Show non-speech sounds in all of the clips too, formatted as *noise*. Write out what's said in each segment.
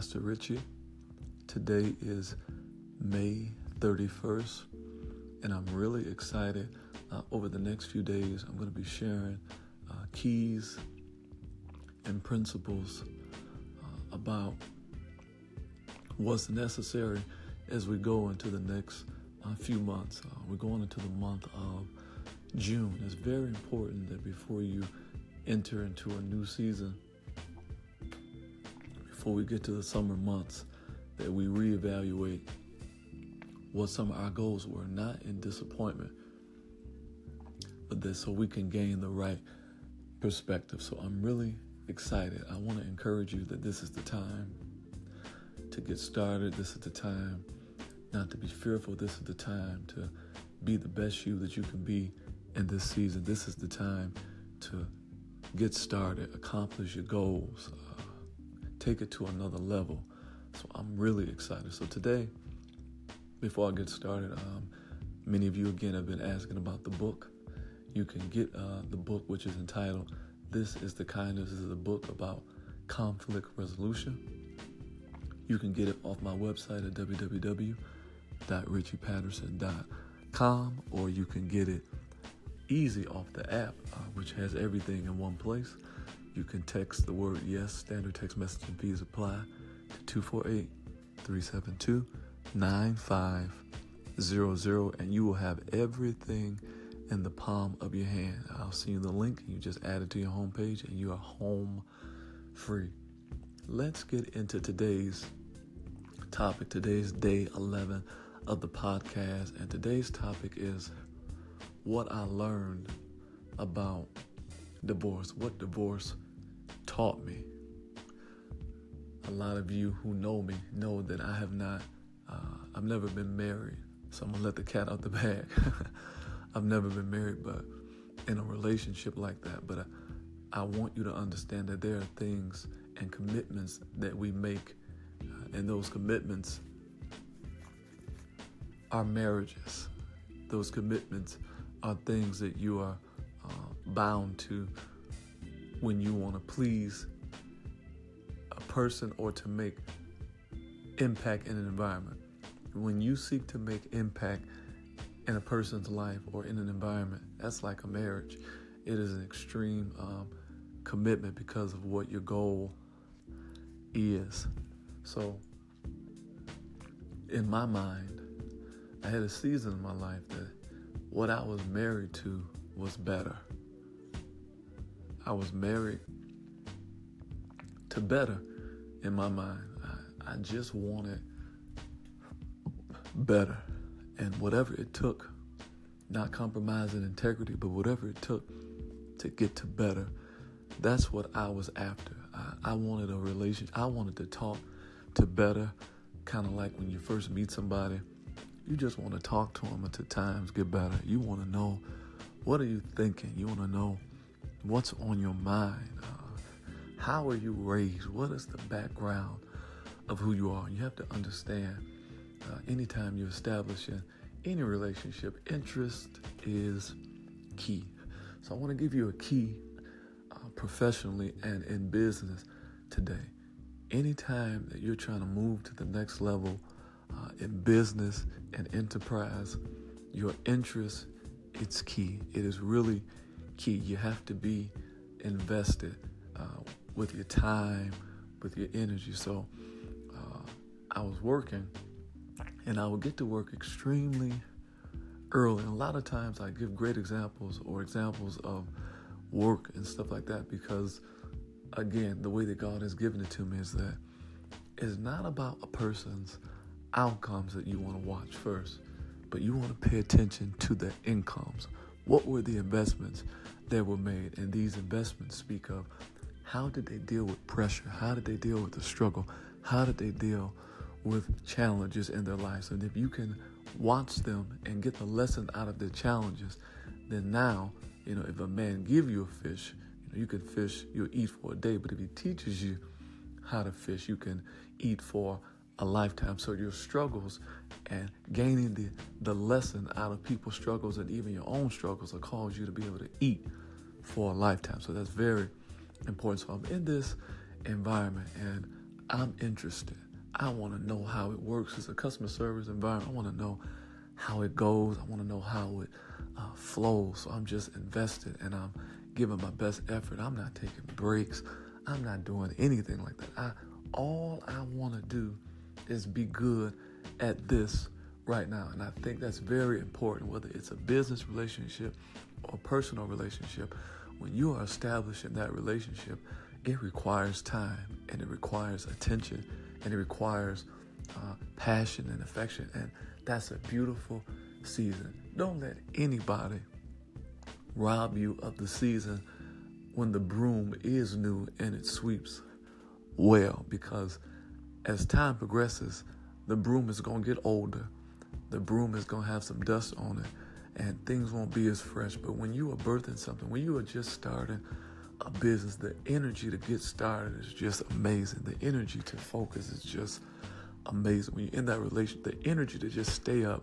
Pastor Richie. Today is May 31st, and I'm really excited. Uh, over the next few days, I'm going to be sharing uh, keys and principles uh, about what's necessary as we go into the next uh, few months. Uh, we're going into the month of June. It's very important that before you enter into a new season, before we get to the summer months, that we reevaluate what some of our goals were, not in disappointment, but that so we can gain the right perspective. So I'm really excited. I want to encourage you that this is the time to get started. This is the time not to be fearful. This is the time to be the best you that you can be in this season. This is the time to get started, accomplish your goals, uh, take it to another level. So I'm really excited. So today, before I get started, um, many of you again have been asking about the book. You can get uh, the book, which is entitled "This Is the Kindness." This is a book about conflict resolution. You can get it off my website at www.richiepatterson.com, or you can get it easy off the app, uh, which has everything in one place. You can text the word yes, standard text messaging fees apply to 248 372 9500, and you will have everything in the palm of your hand. I'll send you the link, you just add it to your homepage, and you are home free. Let's get into today's topic. Today's day 11 of the podcast, and today's topic is what I learned about divorce, what divorce taught me. A lot of you who know me know that I have not, uh, I've never been married. So I'm gonna let the cat out the bag. *laughs* I've never been married, but in a relationship like that. But I, I want you to understand that there are things and commitments that we make, uh, and those commitments are marriages. Those commitments are things that you are uh, bound to when you want to please a person or to make impact in an environment. When you seek to make impact in a person's life or in an environment, that's like a marriage. It is an extreme um, commitment because of what your goal is. So, in my mind, I had a season in my life that what I was married to was better. I was married to better in my mind. I, I just wanted better. And whatever it took, not compromising integrity, but whatever it took to get to better, that's what I was after. I, I wanted a relationship. I wanted to talk to better, kind of like when you first meet somebody you just want to talk to them until times get better. You want to know what are you thinking. You want to know what's on your mind. Uh, how are you raised? What is the background of who you are? You have to understand. Uh, anytime you're establishing any relationship, interest is key. So I want to give you a key uh, professionally and in business today. Anytime that you're trying to move to the next level uh, in business and enterprise, your interest it's key. It is really key. You have to be invested uh, with your time, with your energy. So uh, I was working, and I would get to work extremely early. And a lot of times I give great examples or examples of work and stuff like that because again, the way that God has given it to me is that it's not about a person's outcomes that you want to watch first, but you want to pay attention to the incomes. What were the investments that were made? And these investments speak of how did they deal with pressure? How did they deal with the struggle? How did they deal with challenges in their lives? And if you can watch them and get the lesson out of their challenges, then now, you know, if a man give you a fish, you, know, you can fish, you'll eat for a day. But if he teaches you how to fish, you can eat for a lifetime. So your struggles and gaining the, the lesson out of people's struggles and even your own struggles will cause you to be able to eat for a lifetime. So that's very important. So I'm in this environment and I'm interested. I want to know how it works. It's a customer service environment. I want to know how it goes. I want to know how it uh, flows. So I'm just invested and I'm giving my best effort. I'm not taking breaks. I'm not doing anything like that. I all I want to do is be good at this right now. And I think that's very important, whether it's a business relationship or personal relationship when you are establishing that relationship, it requires time and it requires attention and it requires uh, passion and affection. And that's a beautiful season. Don't let anybody rob you of the season when the broom is new and it sweeps well because as time progresses, the broom is going to get older. The broom is going to have some dust on it and things won't be as fresh. But when you are birthing something, when you are just starting a business, the energy to get started is just amazing. The energy to focus is just amazing. When you're in that relationship, the energy to just stay up,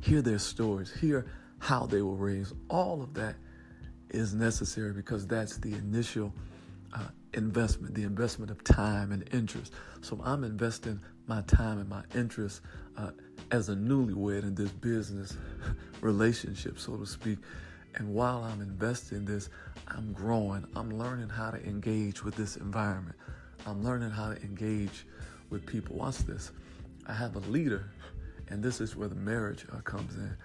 hear their stories, hear how they were raised, all of that is necessary because that's the initial uh, investment, the investment of time and interest. So I'm investing my time and my interest uh, as a newlywed in this business *laughs* relationship, so to speak. And while I'm investing this, I'm growing. I'm learning how to engage with this environment. I'm learning how to engage with people. Watch this. I have a leader, and this is where the marriage uh, comes in.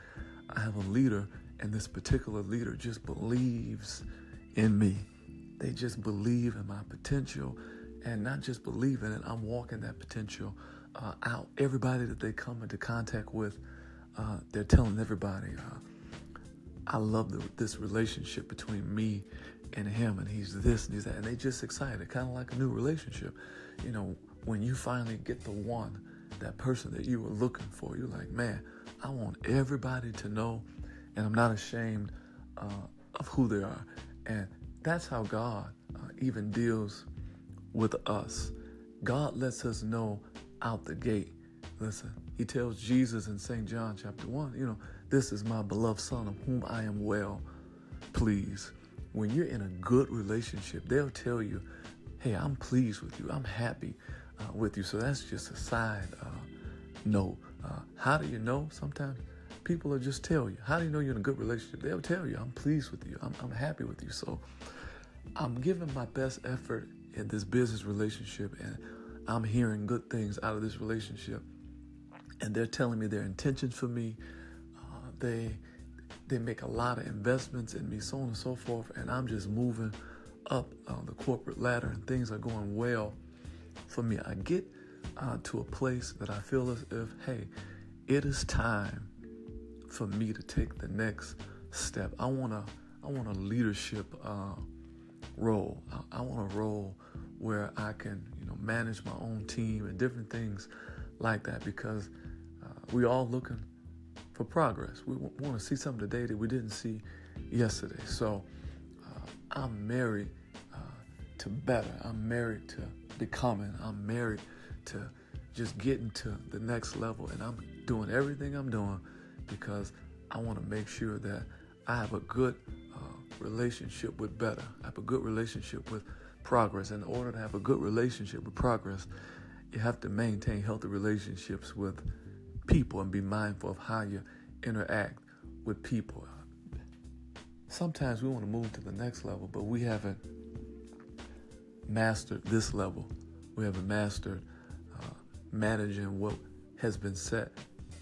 I have a leader, and this particular leader just believes in me. They just believe in my potential and not just believe in it, I'm walking that potential uh, out. Everybody that they come into contact with, uh, they're telling everybody, uh, I love the, this relationship between me and him, and he's this and he's that. And they just excited, kind of like a new relationship. You know, when you finally get the one, that person that you were looking for, you're like, man, I want everybody to know, and I'm not ashamed uh, of who they are. And that's how God uh, even deals with us. God lets us know out the gate. Listen, he tells Jesus in St. John chapter 1, you know, this is my beloved son of whom I am well pleased. When you're in a good relationship, they'll tell you, hey, I'm pleased with you. I'm happy uh, with you. So that's just a side uh, note. Uh, how do you know? Sometimes people will just tell you. How do you know you're in a good relationship? They'll tell you, I'm pleased with you. I'm, I'm happy with you. So I'm giving my best effort in this business relationship and I'm hearing good things out of this relationship. And they're telling me their intentions for me. Uh, they they make a lot of investments in me, so on and so forth. And I'm just moving up the corporate ladder and things are going well for me. I get uh, to a place that I feel as if, hey, it is time for me to take the next step. I want to I want a leadership uh, role. I, I want a role where I can you know manage my own team and different things like that because uh, we all looking for progress. We w- want to see something today that we didn't see yesterday. So uh, I'm married uh, to better. I'm married to becoming. I'm married to just getting to the next level, and I'm doing everything I'm doing because I want to make sure that I have a good uh, relationship with better. I have a good relationship with progress. In order to have a good relationship with progress, you have to maintain healthy relationships with people and be mindful of how you interact with people. Sometimes we want to move to the next level, but we haven't mastered this level. We haven't mastered uh, managing what has been set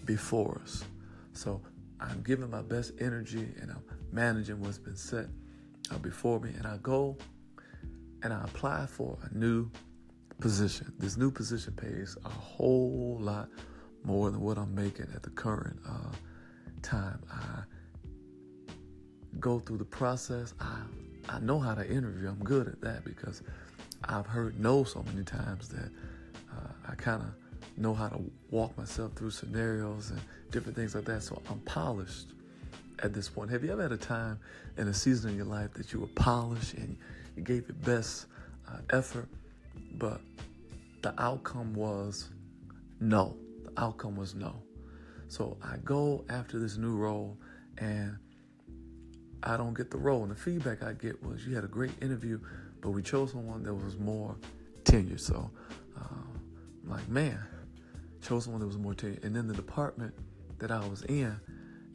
before us. So I'm giving my best energy and I'm managing what's been set uh, before me, and I go and I apply for a new position. This new position pays a whole lot more than what I'm making at the current uh, time. I go through the process. I I know how to interview. I'm good at that because I've heard no so many times that uh, I kind of know how to walk myself through scenarios and different things like that. So I'm polished at this point. Have you ever had a time in a season in your life that you were polished and you gave your best uh, effort, but the outcome was no? The outcome was no. So I go after this new role and I don't get the role. And the feedback I get was you had a great interview, but we chose someone that was more tenured. So I'm like, man, chose one that was more tenured. And then the department that I was in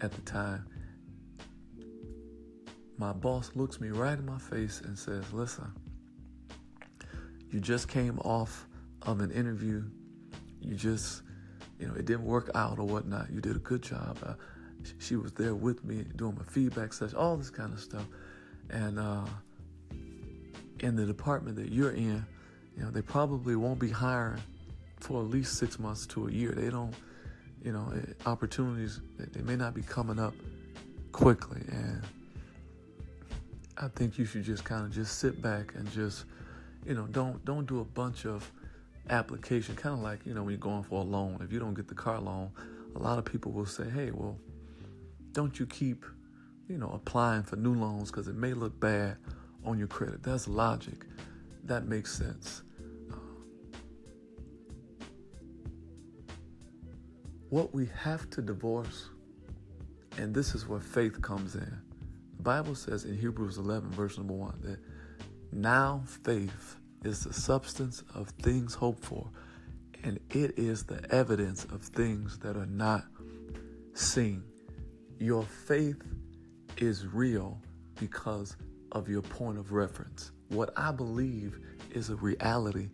at the time, my boss looks me right in my face and says, listen, you just came off of an interview. You just, you know, it didn't work out or whatnot. You did a good job. Uh, she was there with me doing my feedback session, all this kind of stuff. And uh, in the department that you're in, you know, they probably won't be hiring for at least six months to a year. They don't, you know, opportunities they may not be coming up quickly. And I think you should just kind of just sit back and just, you know, don't don't do a bunch of application. Kind of like you know when you're going for a loan. If you don't get the car loan, a lot of people will say, "Hey, well." don't you keep, you know, applying for new loans because it may look bad on your credit. That's logic. That makes sense. What we have to divorce, and this is where faith comes in. The Bible says in Hebrews 11, verse number 1, that now faith is the substance of things hoped for, and it is the evidence of things that are not seen. Your faith is real because of your point of reference. What I believe is a reality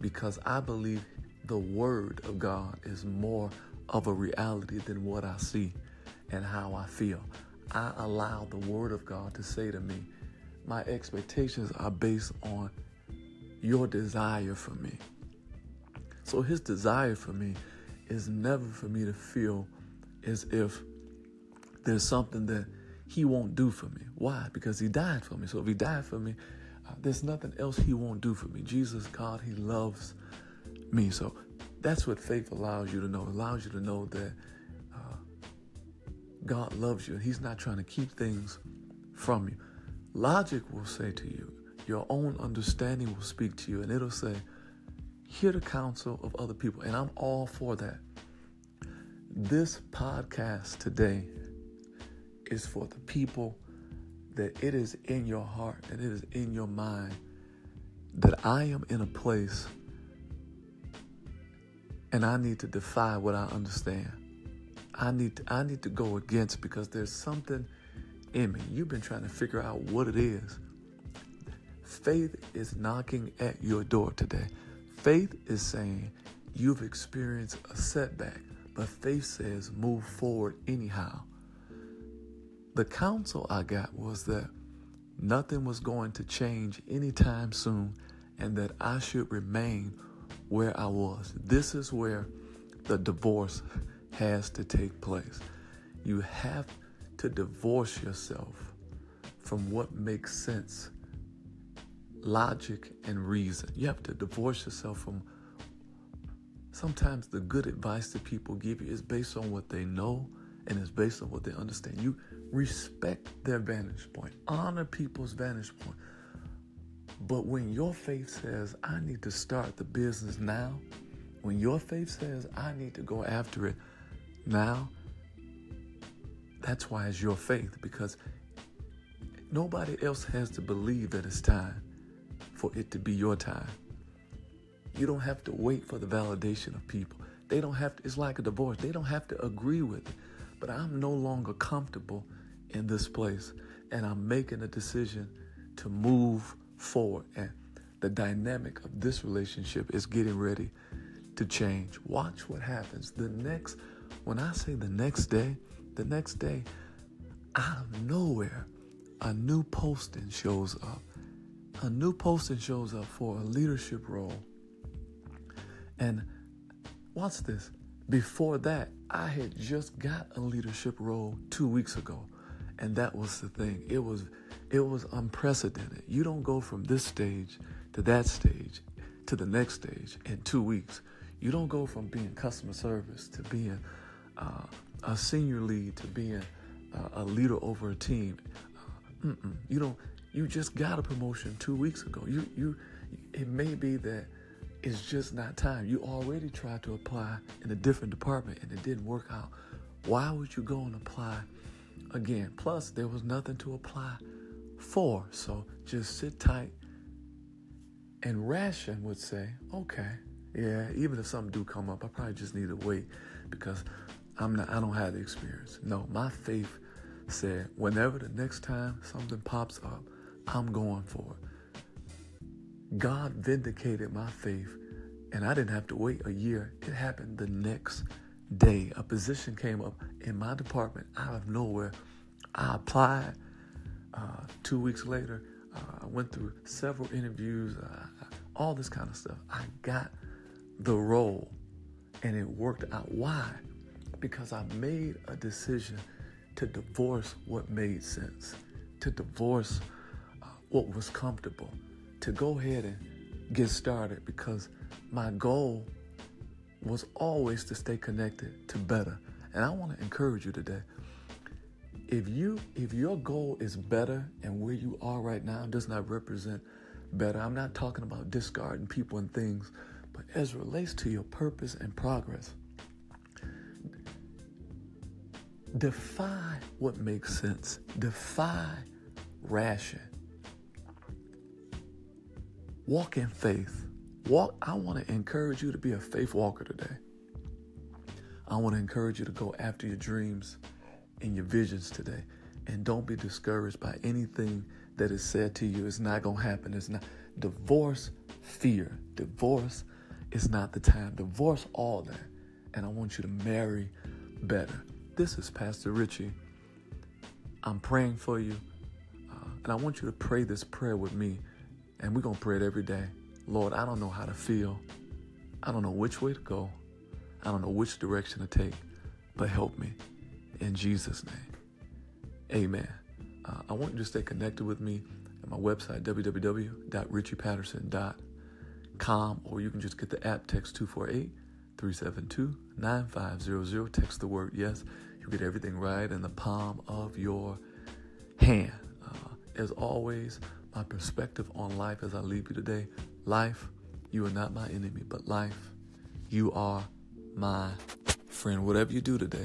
because I believe the Word of God is more of a reality than what I see and how I feel. I allow the Word of God to say to me, my expectations are based on your desire for me. So His desire for me is never for me to feel as if there's something that he won't do for me. Why? Because he died for me. So if he died for me, uh, there's nothing else he won't do for me. Jesus, God, he loves me. So that's what faith allows you to know. It allows you to know that uh, God loves you and he's not trying to keep things from you. Logic will say to you, your own understanding will speak to you, and it'll say, hear the counsel of other people. And I'm all for that. This podcast today is for the people that it is in your heart and it is in your mind that I am in a place and I need to defy what I understand. I need to, I need to go against because there's something in me. You've been trying to figure out what it is. Faith is knocking at your door today. Faith is saying you've experienced a setback, but faith says move forward anyhow. The counsel I got was that nothing was going to change anytime soon and that I should remain where I was. This is where the divorce has to take place. You have to divorce yourself from what makes sense, logic, and reason. You have to divorce yourself from sometimes the good advice that people give you is based on what they know and it's based on what they understand. You respect their vantage point, honor people's vantage point. But when your faith says, I need to start the business now, when your faith says, I need to go after it now, that's why it's your faith because nobody else has to believe that it's time for it to be your time. You don't have to wait for the validation of people. They don't have to, it's like a divorce. They don't have to agree with it. But I'm no longer comfortable in this place. And I'm making a decision to move forward. And the dynamic of this relationship is getting ready to change. Watch what happens. The next, when I say the next day, the next day, out of nowhere, a new posting shows up. A new posting shows up for a leadership role. And watch this. Before that, I had just got a leadership role two weeks ago. And that was the thing. It was it was unprecedented. You don't go from this stage to that stage to the next stage in two weeks. You don't go from being customer service to being uh, a senior lead to being uh, a leader over a team. Uh, you don't. You just got a promotion two weeks ago. You you. It may be that it's just not time. You already tried to apply in a different department and it didn't work out. Why would you go and apply again? Plus, there was nothing to apply for. So just sit tight. And Ration would say, okay, yeah, even if something do come up, I probably just need to wait because I'm not I don't have the experience. No, my faith said whenever the next time something pops up, I'm going for it. God vindicated my faith and I didn't have to wait a year. It happened the next day. A position came up in my department out of nowhere. I applied. Uh, two weeks later, uh, I went through several interviews, uh, all this kind of stuff. I got the role and it worked out. Why? Because I made a decision to divorce what made sense, to divorce uh, what was comfortable, to go ahead and get started because my goal was always to stay connected to better. And I want to encourage you today. If you if your goal is better and where you are right now does not represent better, I'm not talking about discarding people and things, but as relates to your purpose and progress. Defy what makes sense. Defy ration. Walk in faith. Walk. I want to encourage you to be a faith walker today. I want to encourage you to go after your dreams and your visions today. And don't be discouraged by anything that is said to you. It's not going to happen. It's not. Divorce fear. Divorce is not the time. Divorce all that. And I want you to marry better. This is Pastor Richie. I'm praying for you. Uh, and I want you to pray this prayer with me. And we're going to pray it every day. Lord, I don't know how to feel. I don't know which way to go. I don't know which direction to take. But help me. In Jesus' name. Amen. Uh, I want you to stay connected with me at my website, www.richiepatterson.com, or you can just get the app, text 248 372 9500. Text the word yes You'll get everything right in the palm of your hand. Uh, as always, my perspective on life as I leave you today life, you are not my enemy, but life, you are my friend. Whatever you do today,